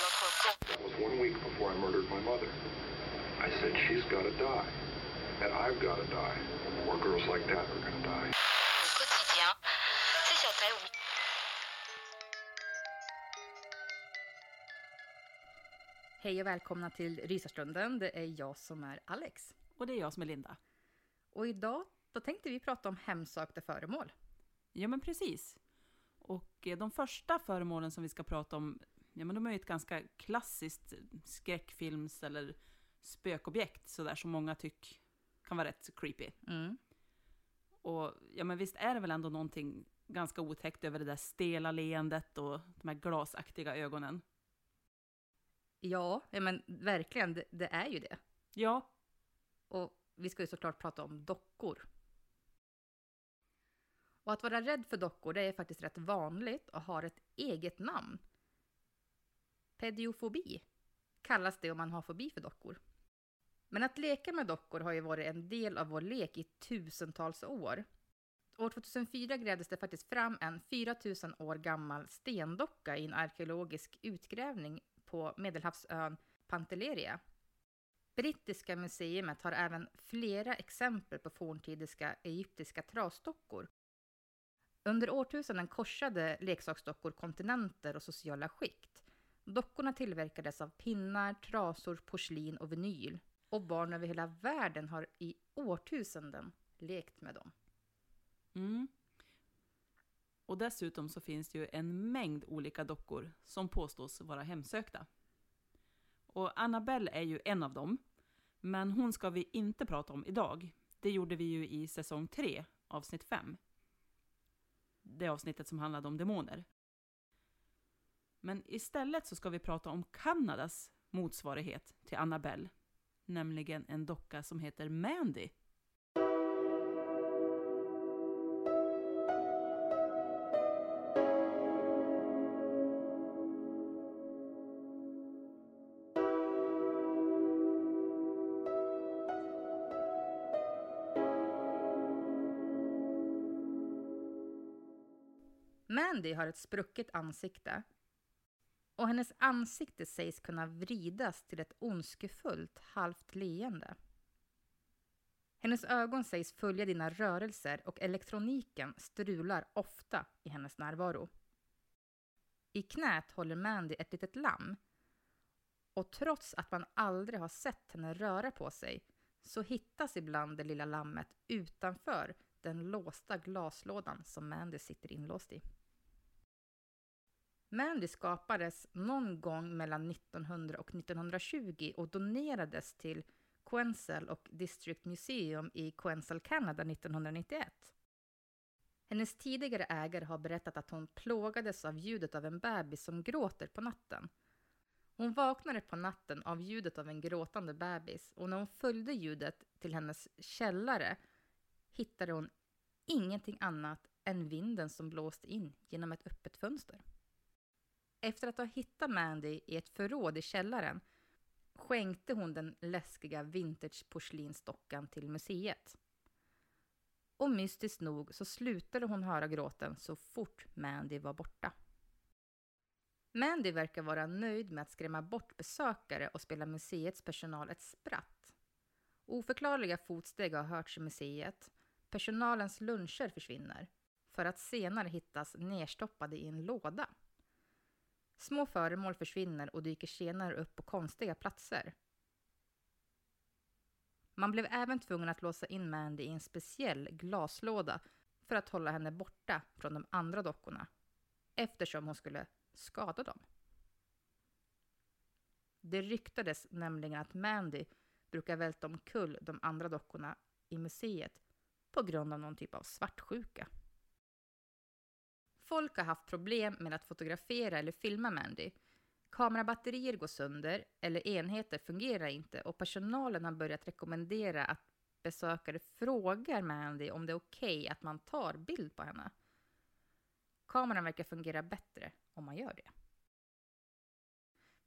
That was one week before I murdered my mother. I said, she's got to die. And I've got to die. More girls like that are going to die. Hej och välkomna till Rysarstunden. Det är jag som är Alex. Och det är jag som är Linda. Och idag då tänkte vi prata om hemsökta föremål. Ja men precis. Och eh, de första föremålen som vi ska prata om, ja men de är ju ett ganska klassiskt skräckfilms eller spökobjekt sådär som många tycker kan vara rätt creepy. Mm. Och ja men visst är det väl ändå någonting ganska otäckt över det där stela leendet och de här glasaktiga ögonen. Ja, ja, men verkligen, det, det är ju det. Ja, Och vi ska ju såklart prata om dockor. Och att vara rädd för dockor, det är faktiskt rätt vanligt och har ett eget namn. Pediofobi kallas det om man har fobi för dockor. Men att leka med dockor har ju varit en del av vår lek i tusentals år. År 2004 grävdes det faktiskt fram en 4000 år gammal stendocka i en arkeologisk utgrävning på medelhavsön Pantelleria. Brittiska museet har även flera exempel på forntidiska egyptiska trasdockor. Under årtusenden korsade leksaksdockor kontinenter och sociala skikt. Dockorna tillverkades av pinnar, trasor, porslin och vinyl. Och barn över hela världen har i årtusenden lekt med dem. Mm. Och dessutom så finns det ju en mängd olika dockor som påstås vara hemsökta. Och Annabelle är ju en av dem, men hon ska vi inte prata om idag. Det gjorde vi ju i säsong 3, avsnitt 5. Det avsnittet som handlade om demoner. Men istället så ska vi prata om Kanadas motsvarighet till Annabelle, nämligen en docka som heter Mandy. Mandy har ett sprucket ansikte och hennes ansikte sägs kunna vridas till ett ondskefullt halvt leende. Hennes ögon sägs följa dina rörelser och elektroniken strular ofta i hennes närvaro. I knät håller Mandy ett litet lamm och trots att man aldrig har sett henne röra på sig så hittas ibland det lilla lammet utanför den låsta glaslådan som Mandy sitter inlåst i. Mandy skapades någon gång mellan 1900 och 1920 och donerades till Queensel och District Museum i Queensel, Kanada 1991. Hennes tidigare ägare har berättat att hon plågades av ljudet av en bebis som gråter på natten. Hon vaknade på natten av ljudet av en gråtande bebis och när hon följde ljudet till hennes källare hittade hon ingenting annat än vinden som blåste in genom ett öppet fönster. Efter att ha hittat Mandy i ett förråd i källaren skänkte hon den läskiga vintageporslinsdockan till museet. Och mystiskt nog så slutade hon höra gråten så fort Mandy var borta. Mandy verkar vara nöjd med att skrämma bort besökare och spela museets personal ett spratt. Oförklarliga fotsteg har hörts i museet. Personalens luncher försvinner för att senare hittas nerstoppade i en låda. Små föremål försvinner och dyker senare upp på konstiga platser. Man blev även tvungen att låsa in Mandy i en speciell glaslåda för att hålla henne borta från de andra dockorna eftersom hon skulle skada dem. Det ryktades nämligen att Mandy brukar välta omkull de andra dockorna i museet på grund av någon typ av svartsjuka. Folk har haft problem med att fotografera eller filma Mandy. Kamerabatterier går sönder eller enheter fungerar inte och personalen har börjat rekommendera att besökare frågar Mandy om det är okej okay att man tar bild på henne. Kameran verkar fungera bättre om man gör det.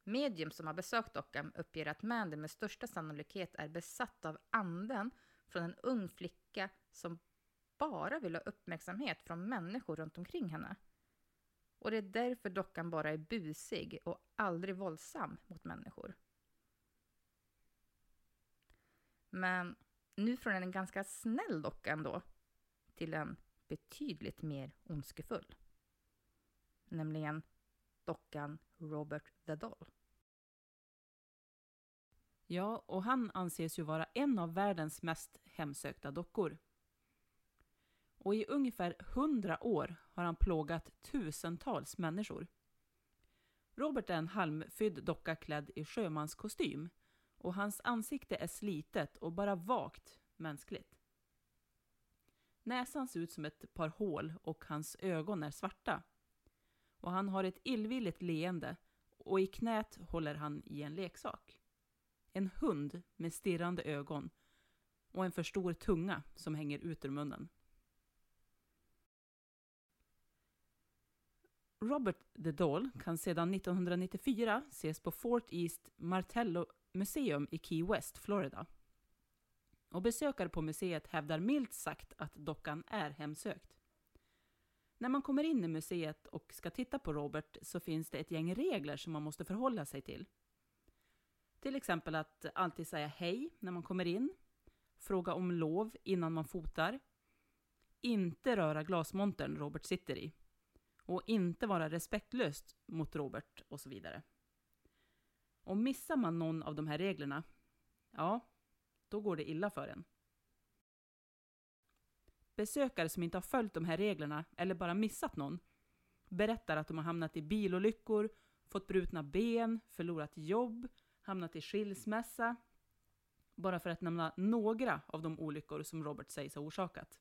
Medium som har besökt dockan uppger att Mandy med största sannolikhet är besatt av anden från en ung flicka som bara vill ha uppmärksamhet från människor runt omkring henne. Och det är därför dockan bara är busig och aldrig våldsam mot människor. Men nu från en ganska snäll docka ändå till en betydligt mer ondskefull. Nämligen dockan Robert the Doll. Ja, och han anses ju vara en av världens mest hemsökta dockor. Och i ungefär hundra år har han plågat tusentals människor. Robert är en halmfydd docka klädd i sjömanskostym och hans ansikte är slitet och bara vagt mänskligt. Näsan ser ut som ett par hål och hans ögon är svarta. Och han har ett illvilligt leende och i knät håller han i en leksak. En hund med stirrande ögon och en för stor tunga som hänger ut ur munnen. Robert the Doll kan sedan 1994 ses på Fort East Martello Museum i Key West, Florida. Och besökare på museet hävdar milt sagt att dockan är hemsökt. När man kommer in i museet och ska titta på Robert så finns det ett gäng regler som man måste förhålla sig till. Till exempel att alltid säga hej när man kommer in, fråga om lov innan man fotar, inte röra glasmontern Robert sitter i och inte vara respektlöst mot Robert och så vidare. Och missar man någon av de här reglerna, ja, då går det illa för en. Besökare som inte har följt de här reglerna eller bara missat någon berättar att de har hamnat i bilolyckor, fått brutna ben, förlorat jobb, hamnat i skilsmässa. Bara för att nämna några av de olyckor som Robert sägs ha orsakat.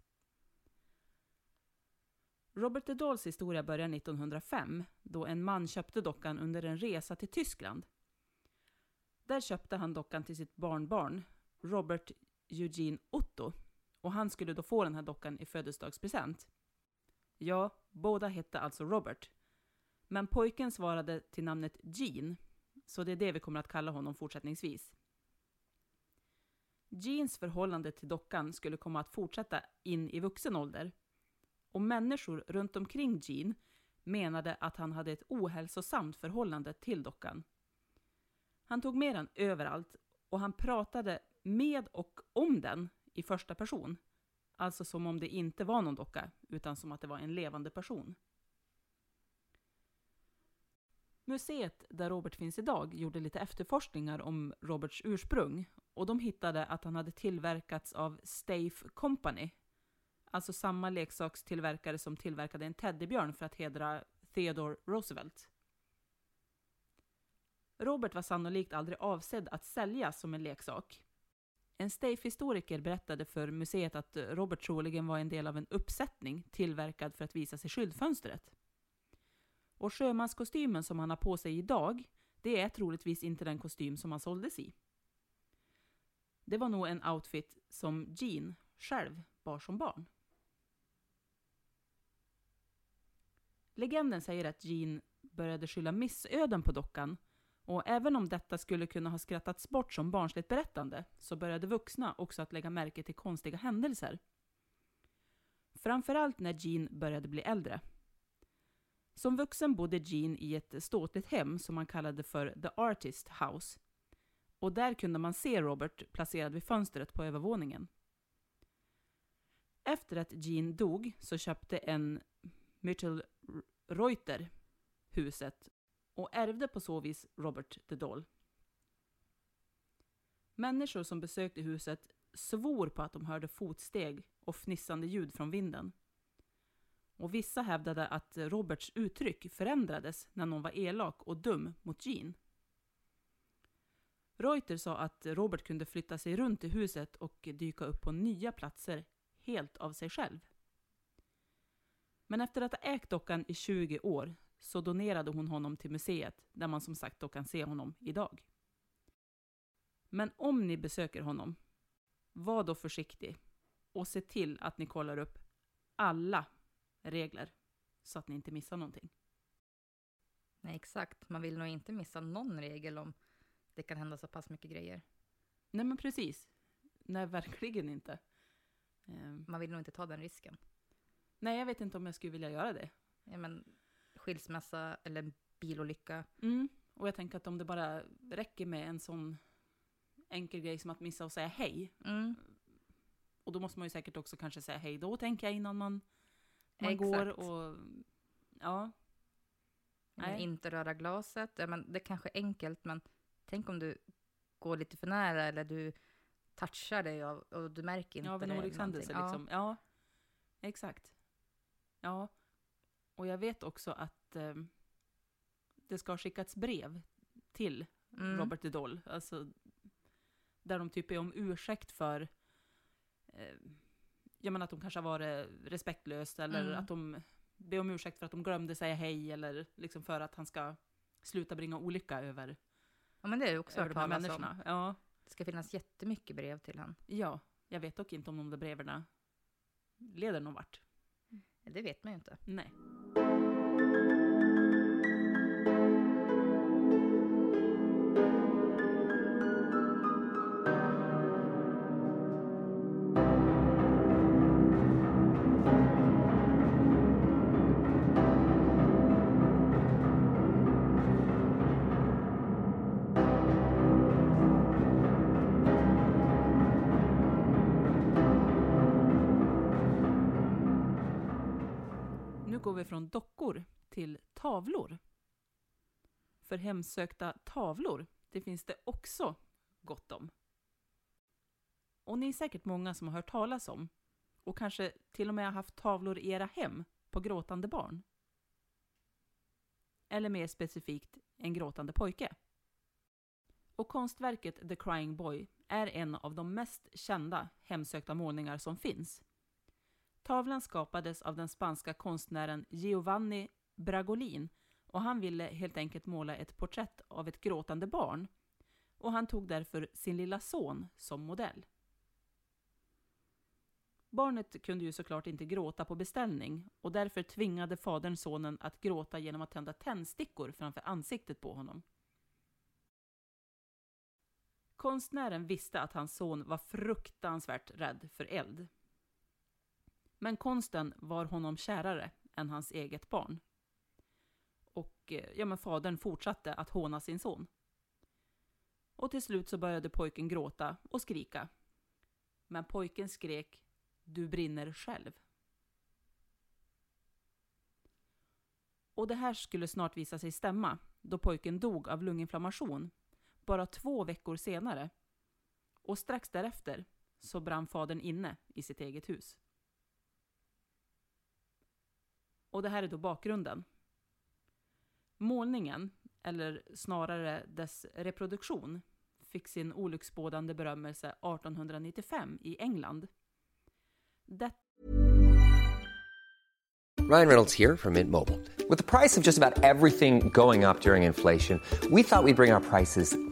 Robert de Dolls historia börjar 1905 då en man köpte dockan under en resa till Tyskland. Där köpte han dockan till sitt barnbarn, Robert Eugene Otto, och han skulle då få den här dockan i födelsedagspresent. Ja, båda hette alltså Robert. Men pojken svarade till namnet Gene, så det är det vi kommer att kalla honom fortsättningsvis. Jeans förhållande till dockan skulle komma att fortsätta in i vuxen ålder och människor runt omkring Gene menade att han hade ett ohälsosamt förhållande till dockan. Han tog med den överallt och han pratade med och om den i första person. Alltså som om det inte var någon docka, utan som att det var en levande person. Museet där Robert finns idag gjorde lite efterforskningar om Roberts ursprung och de hittade att han hade tillverkats av Steiff Company Alltså samma leksakstillverkare som tillverkade en teddybjörn för att hedra Theodore Roosevelt. Robert var sannolikt aldrig avsedd att säljas som en leksak. En Steiff-historiker berättade för museet att Robert troligen var en del av en uppsättning tillverkad för att visas i skyltfönstret. Och sjömanskostymen som han har på sig idag, det är troligtvis inte den kostym som han såldes i. Det var nog en outfit som Jean själv bar som barn. Legenden säger att Jean började skylla missöden på dockan och även om detta skulle kunna ha skrattats bort som barnsligt berättande så började vuxna också att lägga märke till konstiga händelser. Framförallt när Jean började bli äldre. Som vuxen bodde Jean i ett ståtligt hem som man kallade för The Artist House. Och där kunde man se Robert placerad vid fönstret på övervåningen. Efter att Jean dog så köpte en Myrtle Reuter huset och ärvde på så vis Robert the Doll. Människor som besökte huset svor på att de hörde fotsteg och fnissande ljud från vinden. Och vissa hävdade att Roberts uttryck förändrades när någon var elak och dum mot Jean. Reuter sa att Robert kunde flytta sig runt i huset och dyka upp på nya platser helt av sig själv. Men efter att ha ägt dockan i 20 år så donerade hon honom till museet där man som sagt då kan se honom idag. Men om ni besöker honom, var då försiktig och se till att ni kollar upp alla regler så att ni inte missar någonting. Nej, exakt. Man vill nog inte missa någon regel om det kan hända så pass mycket grejer. Nej men precis. Nej, verkligen inte. Ehm, Man vill nog inte ta den risken. Nej, jag vet inte om jag skulle vilja göra det. Ja, men skilsmässa eller en bilolycka. Mm. Och jag tänker att om det bara räcker med en sån enkel grej som att missa och säga hej. Mm. Och då måste man ju säkert också kanske säga hej då, tänker jag, innan man, man Exakt. går och... Ja. Men inte röra glaset. Ja, men det kanske är enkelt, men tänk om du går lite för nära eller du touchar dig och, och du märker inte Ja, av en olyckshändelse liksom. Ja. exakt. Ja. Och jag vet också att eh, det ska ha skickats brev till. Mm. Robert Doll. Alltså, där de typ är om ursäkt för eh, jag menar att de kanske har varit respektlöst eller Mm. att de ber om ursäkt för att de glömde säga hej eller liksom för att han ska sluta bringa olycka över, Ja, men det är ju också hört talas om. människorna. Ja, Det ska finnas jättemycket brev till han. ja, jag vet dock inte om de där breven leder någon vart. Det vet man ju inte. Nej. Från dockor till tavlor. För hemsökta tavlor, det finns det också gott om. Och ni är säkert många som har hört talas om, och kanske till och med har haft tavlor i era hem på gråtande barn. Eller mer specifikt, en gråtande pojke. Och konstverket The Crying Boy är en av de mest kända hemsökta målningar som finns. Tavlan skapades av den spanska konstnären Giovanni Bragolin och han ville helt enkelt måla ett porträtt av ett gråtande barn. Och han tog därför sin lilla son som modell. Barnet kunde ju såklart inte gråta på beställning och därför tvingade fadern sonen att gråta genom att tända tändstickor framför ansiktet på honom. Konstnären visste att hans son var fruktansvärt rädd för eld. Men konsten var honom kärare än hans eget barn. Och eh, ja, men fadern fortsatte att håna sin son. Och till slut så började pojken gråta och skrika. Men pojken skrek Du brinner själv. Och det här skulle snart visa sig stämma då pojken dog av lunginflammation bara två veckor senare. Och strax därefter så brann fadern inne i sitt eget hus. Och det här är då bakgrunden. Målningen eller snarare dess reproduktion, fick sin olycksbådande berömmelse 1895 i England. Det Ryan Reynolds här från Mint Mobile. Med priset på nästan allt som går upp under inflationen, trodde vi att vi skulle bring våra priser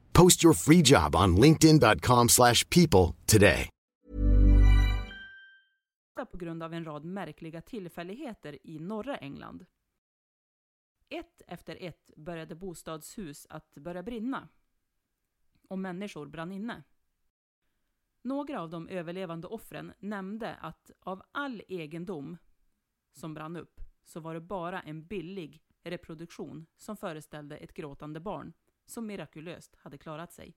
Post your free job on linkedin.com/people slash people today. på grund av en rad märkliga tillfälligheter i norra England. Ett efter ett började bostadshus att börja brinna. Och människor brann inne. Några av de överlevande offren nämnde att av all egendom som brann upp så var det bara en billig reproduktion som föreställde ett gråtande barn som mirakulöst hade klarat sig.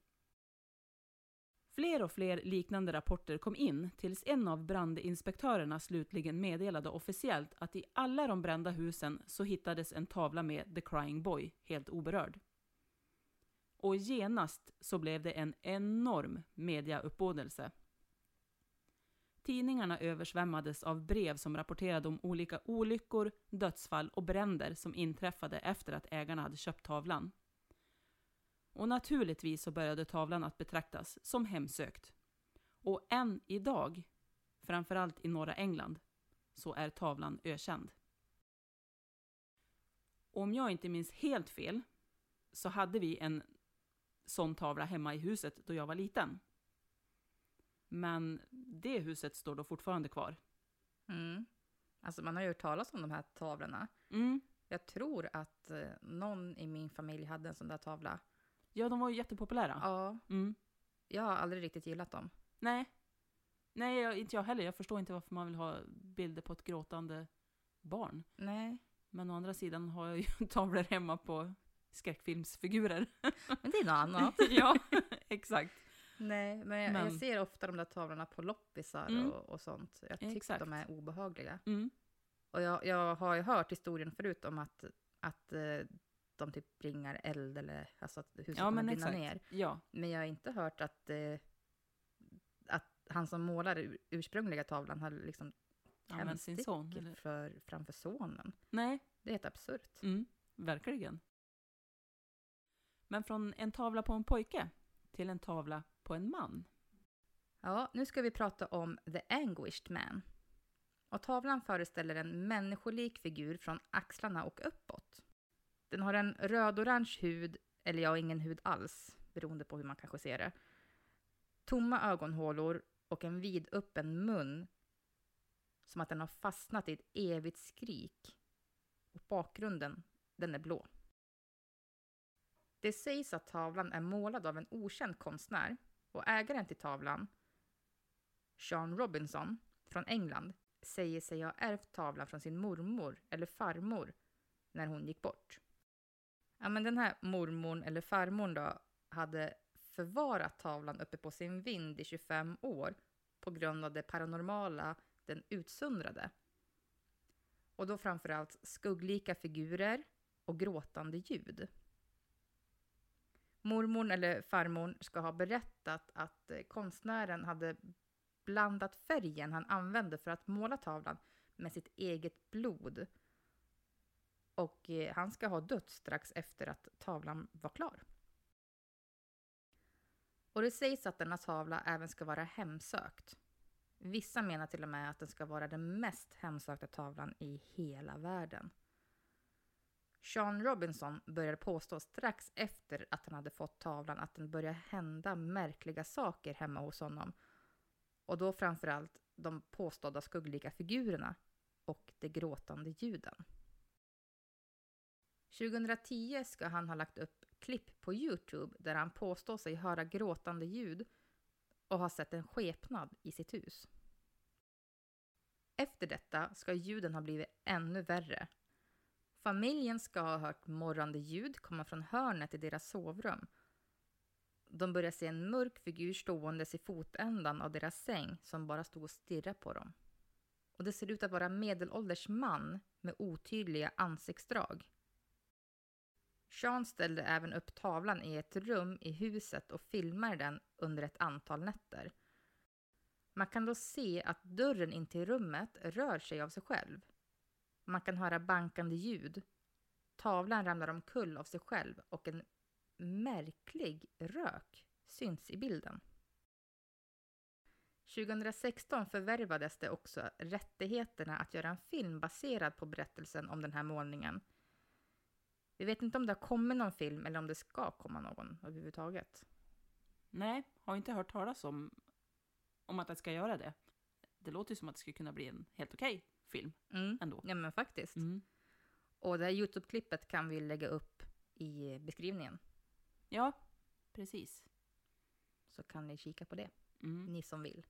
Fler och fler liknande rapporter kom in tills en av brandinspektörerna slutligen meddelade officiellt att i alla de brända husen så hittades en tavla med The Crying Boy helt oberörd. Och genast så blev det en enorm mediauppbådelse. Tidningarna översvämmades av brev som rapporterade om olika olyckor, dödsfall och bränder som inträffade efter att ägarna hade köpt tavlan. Och naturligtvis så började tavlan att betraktas som hemsökt. Och än idag, framförallt i norra England, så är tavlan ökänd. Om jag inte minns helt fel så hade vi en sån tavla hemma i huset då jag var liten. Men det huset står då fortfarande kvar. Mm. Alltså man har ju hört talas om de här tavlorna. Mm. Jag tror att eh, någon i min familj hade en sån där tavla. Ja, de var ju jättepopulära. Ja, Mm. jag har aldrig riktigt gillat dem. Nej. Nej, jag, inte jag heller. Jag förstår inte varför man vill ha bilder på ett gråtande barn. Nej, Men å andra sidan har jag ju tavlor hemma på skräckfilmsfigurer. men det är något annat. ja, exakt. Nej, men jag, Men- jag ser ofta de där tavlorna på loppisar Mm. och, och sånt. Jag tycker Exakt. de är obehagliga. Mm. Och jag, jag har ju hört historien förut om att, att eh, de typ bringar eld eller alltså att huset Ja, kommer brinna exakt. ner. Ja. Men jag har inte hört att, eh, att han som målade ur- ursprungliga tavlan hade liksom Använt sin son, eller? för, framför sonen. Nej. Det är helt absurt. Mm. Verkligen. Men från en tavla på en pojke till en tavla på en man. Ja, nu ska vi prata om The Anguished Man. Och tavlan föreställer en människolik figur från axlarna och uppåt. Den har en röd-orange hud, eller ja, ingen hud alls, beroende på hur man kanske ser det. Tomma ögonhålor och en vidöppen mun. Som att den har fastnat i ett evigt skrik. Och bakgrunden, den är blå. Det sägs att tavlan är målad av en okänd konstnär och ägaren till tavlan, Sean Robinson från England, säger sig ha ärvt tavlan från sin mormor eller farmor när hon gick bort. Ja, men den här mormorn eller farmorn då hade förvarat tavlan uppe på sin vind i 25 år på grund av det paranormala den utsöndrade. Och då framförallt skugglika figurer och gråtande ljud. Mormorn eller farmorn ska ha berättat att eh, konstnären hade blandat färgen han använde för att måla tavlan med sitt eget blod. Och eh, han ska ha dött strax efter att tavlan var klar. Och det sägs att denna tavla även ska vara hemsökt. Vissa menar till och med att den ska vara den mest hemsökta tavlan i hela världen. Sean Robinson började påstå strax efter att han hade fått tavlan att det började hända märkliga saker hemma hos honom. Och då framförallt de påstådda skugglika figurerna och de gråtande ljuden. 2010 ska han ha lagt upp klipp på Youtube där han påstår sig höra gråtande ljud och har sett en skepnad i sitt hus. Efter detta ska ljuden ha blivit ännu värre. Familjen ska ha hört morrande ljud komma från hörnet i deras sovrum. De börjar se en mörk figur ståendes i fotändan av deras säng som bara stod och stirrade på dem. Och det ser ut att vara en medelålders man med otydliga ansiktsdrag. Sean ställde även upp tavlan i ett rum i huset och filmade den under ett antal nätter. Man kan då se att dörren in till rummet rör sig av sig själv. Man kan höra bankande ljud. Tavlan ramlar omkull av sig själv och en märklig rök syns i bilden. 2016 förvärvades det också rättigheterna att göra en film baserad på berättelsen om den här målningen. Vi vet inte om det har kommit någon film eller om det ska komma någon överhuvudtaget. Nej, har inte hört talas om, om att det ska göra det. Det låter ju som att det skulle kunna bli en helt okej film Mm. ändå. Ja men faktiskt. Mm. Och det här Youtube-klippet kan vi lägga upp i beskrivningen. Ja, precis. Så kan ni kika på det, Mm. ni som vill.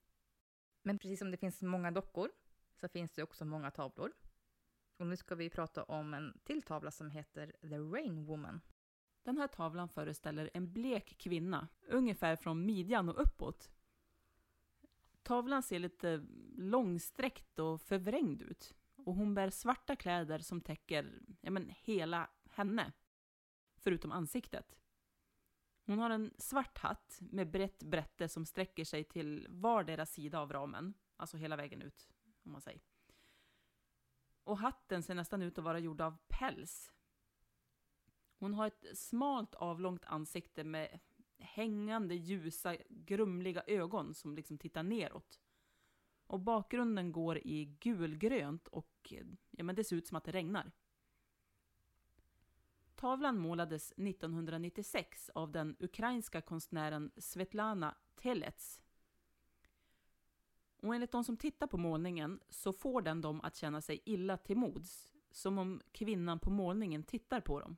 Men precis som det finns många dockor så finns det också många tavlor. Och nu ska vi prata om en till tavla som heter The Rain Woman. Den här tavlan föreställer en blek kvinna, ungefär från midjan och uppåt. Tavlan ser lite långsträckt och förvrängd ut. Och hon bär svarta kläder som täcker ja, men, hela henne, förutom ansiktet. Hon har en svart hatt med brett brätte som sträcker sig till vardera sida av ramen, alltså hela vägen ut, om man säger. Och hatten ser nästan ut att vara gjord av päls. Hon har ett smalt avlångt ansikte med hängande ljusa grumliga ögon som liksom tittar neråt. Och bakgrunden går i gulgrönt och ja, men det ser ut som att det regnar. Tavlan målades 1996 av den ukrainska konstnären Svetlana Telets. Och enligt de som tittar på målningen så får den dem att känna sig illa till mods, som om kvinnan på målningen tittar på dem.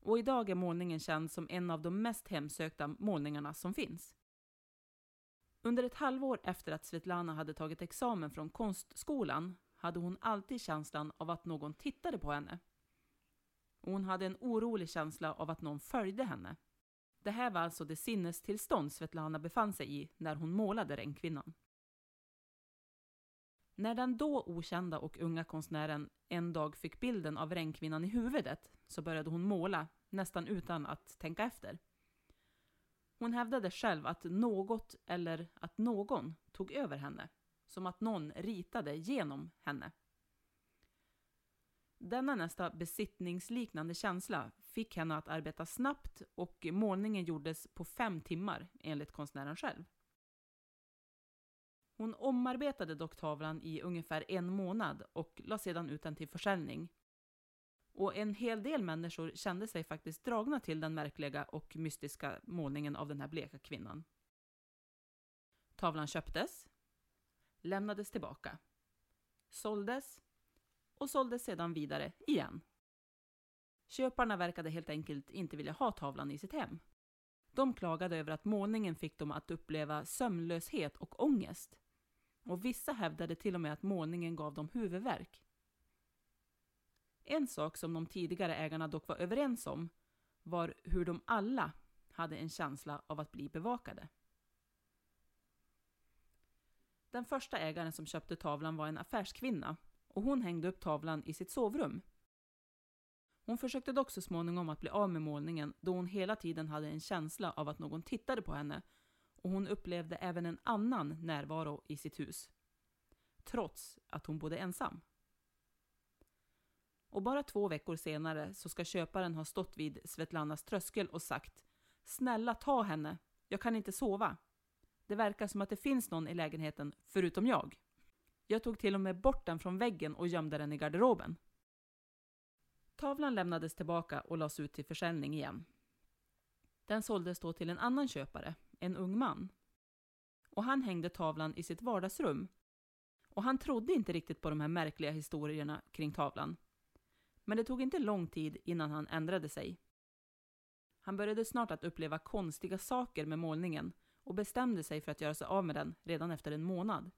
Och idag är målningen känd som en av de mest hemsökta målningarna som finns. Under ett halvår efter att Svetlana hade tagit examen från konstskolan hade hon alltid känslan av att någon tittade på henne. Och hon hade en orolig känsla av att någon följde henne. Det här var alltså det sinnestillstånd Svetlana befann sig i när hon målade Regnkvinnan. När den då okända och unga konstnären en dag fick bilden av Regnkvinnan i huvudet så började hon måla, nästan utan att tänka efter. Hon hävdade själv att något eller att någon tog över henne, som att någon ritade genom henne. Denna nästa besittningsliknande känsla fick henne att arbeta snabbt och målningen gjordes på fem timmar enligt konstnären själv. Hon omarbetade dock tavlan i ungefär en månad och la sedan ut den till försäljning. Och en hel del människor kände sig faktiskt dragna till den märkliga och mystiska målningen av den här bleka kvinnan. Tavlan köptes, lämnades tillbaka, såldes och såldes sedan vidare igen. Köparna verkade helt enkelt inte vilja ha tavlan i sitt hem. De klagade över att målningen fick dem att uppleva sömnlöshet och ångest. Och vissa hävdade till och med att målningen gav dem huvudvärk. En sak som de tidigare ägarna dock var överens om var hur de alla hade en känsla av att bli bevakade. Den första ägaren som köpte tavlan var en affärskvinna och hon hängde upp tavlan i sitt sovrum. Hon försökte dock så småningom att bli av med målningen då hon hela tiden hade en känsla av att någon tittade på henne och hon upplevde även en annan närvaro i sitt hus. Trots att hon bodde ensam. Och bara två veckor senare så ska köparen ha stått vid Svetlanas tröskel och sagt Snälla ta henne, jag kan inte sova. Det verkar som att det finns någon i lägenheten förutom jag. Jag tog till och med bort den från väggen och gömde den i garderoben. Tavlan lämnades tillbaka och lades ut till försäljning igen. Den såldes då till en annan köpare, en ung man. Och han hängde tavlan i sitt vardagsrum. Och han trodde inte riktigt på de här märkliga historierna kring tavlan. Men det tog inte lång tid innan han ändrade sig. Han började snart att uppleva konstiga saker med målningen och bestämde sig för att göra sig av med den redan efter en månad.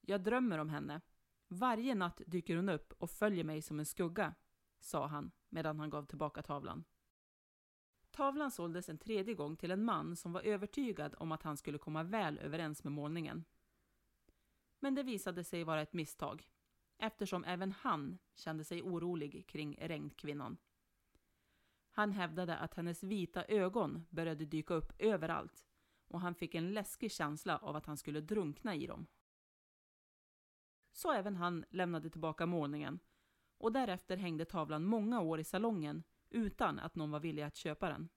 Jag drömmer om henne. Varje natt dyker hon upp och följer mig som en skugga, sa han medan han gav tillbaka tavlan. Tavlan såldes en tredje gång till en man som var övertygad om att han skulle komma väl överens med målningen. Men det visade sig vara ett misstag, eftersom även han kände sig orolig kring regnkvinnan. Han hävdade att hennes vita ögon började dyka upp överallt och han fick en läskig känsla av att han skulle drunkna i dem. Så även han lämnade tillbaka målningen och därefter hängde tavlan många år i salongen utan att någon var villig att köpa den.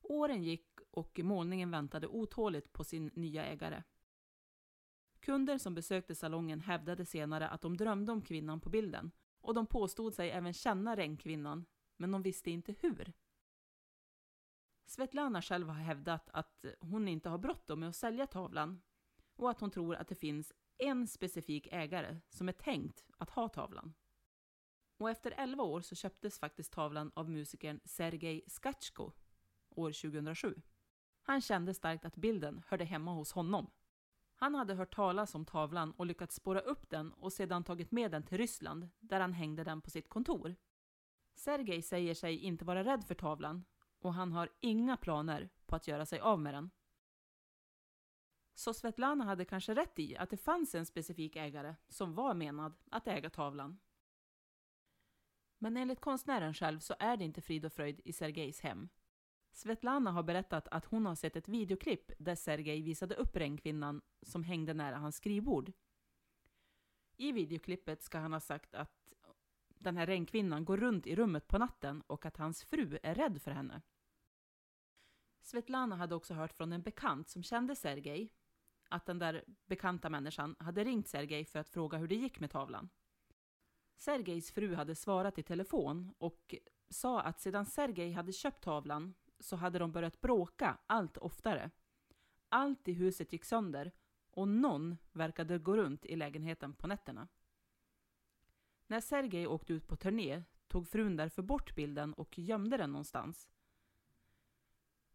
Åren gick och målningen väntade otåligt på sin nya ägare. Kunder som besökte salongen hävdade senare att de drömde om kvinnan på bilden och de påstod sig även känna regnkvinnan, men de visste inte hur. Svetlana själv har hävdat att hon inte har bråttom med att sälja tavlan och att hon tror att det finns en specifik ägare som är tänkt att ha tavlan. Och efter 11 år så köptes faktiskt tavlan av musikern Sergej Skatjko år 2007. Han kände starkt att bilden hörde hemma hos honom. Han hade hört talas om tavlan och lyckats spåra upp den och sedan tagit med den till Ryssland där han hängde den på sitt kontor. Sergej säger sig inte vara rädd för tavlan och han har inga planer på att göra sig av med den. Så Svetlana hade kanske rätt i att det fanns en specifik ägare som var menad att äga tavlan. Men enligt konstnären själv så är det inte frid och fröjd i Sergejs hem. Svetlana har berättat att hon har sett ett videoklipp där Sergej visade upp regnkvinnan som hängde nära hans skrivbord. I videoklippet ska han ha sagt att den här regnkvinnan går runt i rummet på natten och att hans fru är rädd för henne. Svetlana hade också hört från en bekant som kände Sergej att den där bekanta människan hade ringt Sergej för att fråga hur det gick med tavlan. Sergejs fru hade svarat i telefon och sa att sedan Sergej hade köpt tavlan så hade de börjat bråka allt oftare. Allt i huset gick sönder och någon verkade gå runt i lägenheten på nätterna. När Sergej åkte ut på turné tog frun därför bort bilden och gömde den någonstans.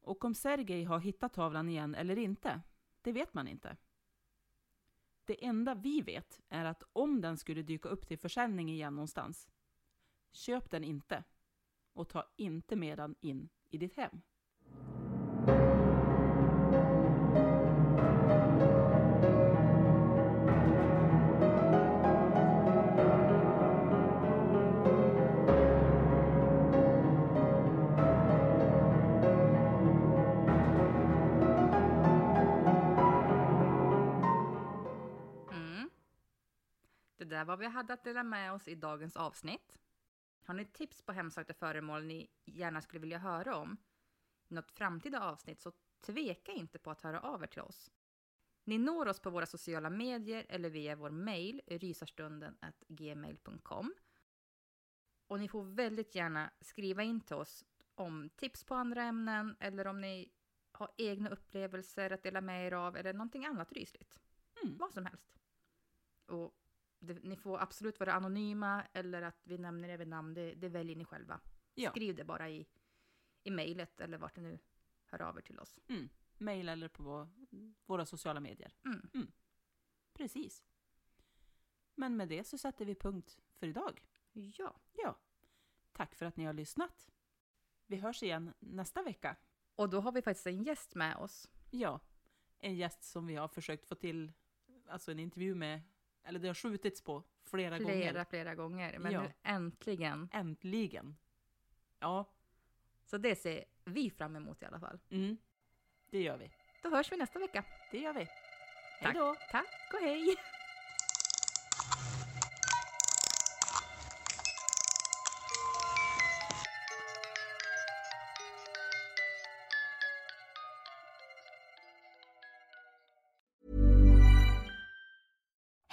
Och om Sergej har hittat tavlan igen eller inte, det vet man inte. Det enda vi vet är att om den skulle dyka upp till försäljning igen någonstans, köp den inte och ta inte med den in i ditt hem. Det vad vi hade att dela med oss i dagens avsnitt. Har ni tips på hemsökta föremål ni gärna skulle vilja höra om i något framtida avsnitt så tveka inte på att höra av er till oss. Ni når oss på våra sociala medier eller via vår mejl rysarstunden.gmail.com. Och ni får väldigt gärna skriva in till oss om tips på andra ämnen eller om ni har egna upplevelser att dela med er av eller någonting annat rysligt. Mm. Vad som helst. Och det, ni får absolut vara anonyma eller att vi nämner er vid namn, det, det väljer ni själva. Ja. Skriv det bara i, i mejlet eller vart ni nu hör av er till oss. Mm. Eller på vår, våra sociala medier. Mm. Precis. Men med det så sätter vi punkt för idag. Ja. Ja. Tack för att ni har lyssnat. Vi hörs igen nästa vecka. Och då har vi faktiskt en gäst med oss. Ja. En gäst som vi har försökt få till alltså en intervju med, eller det har skjutits på flera, Flera, gånger. flera gånger. Men Ja. nu äntligen. Äntligen. Ja, Så det ser vi fram emot i alla fall. mm. det gör vi. Då hörs vi nästa vecka. Det gör vi. Hej då! Tack och hej!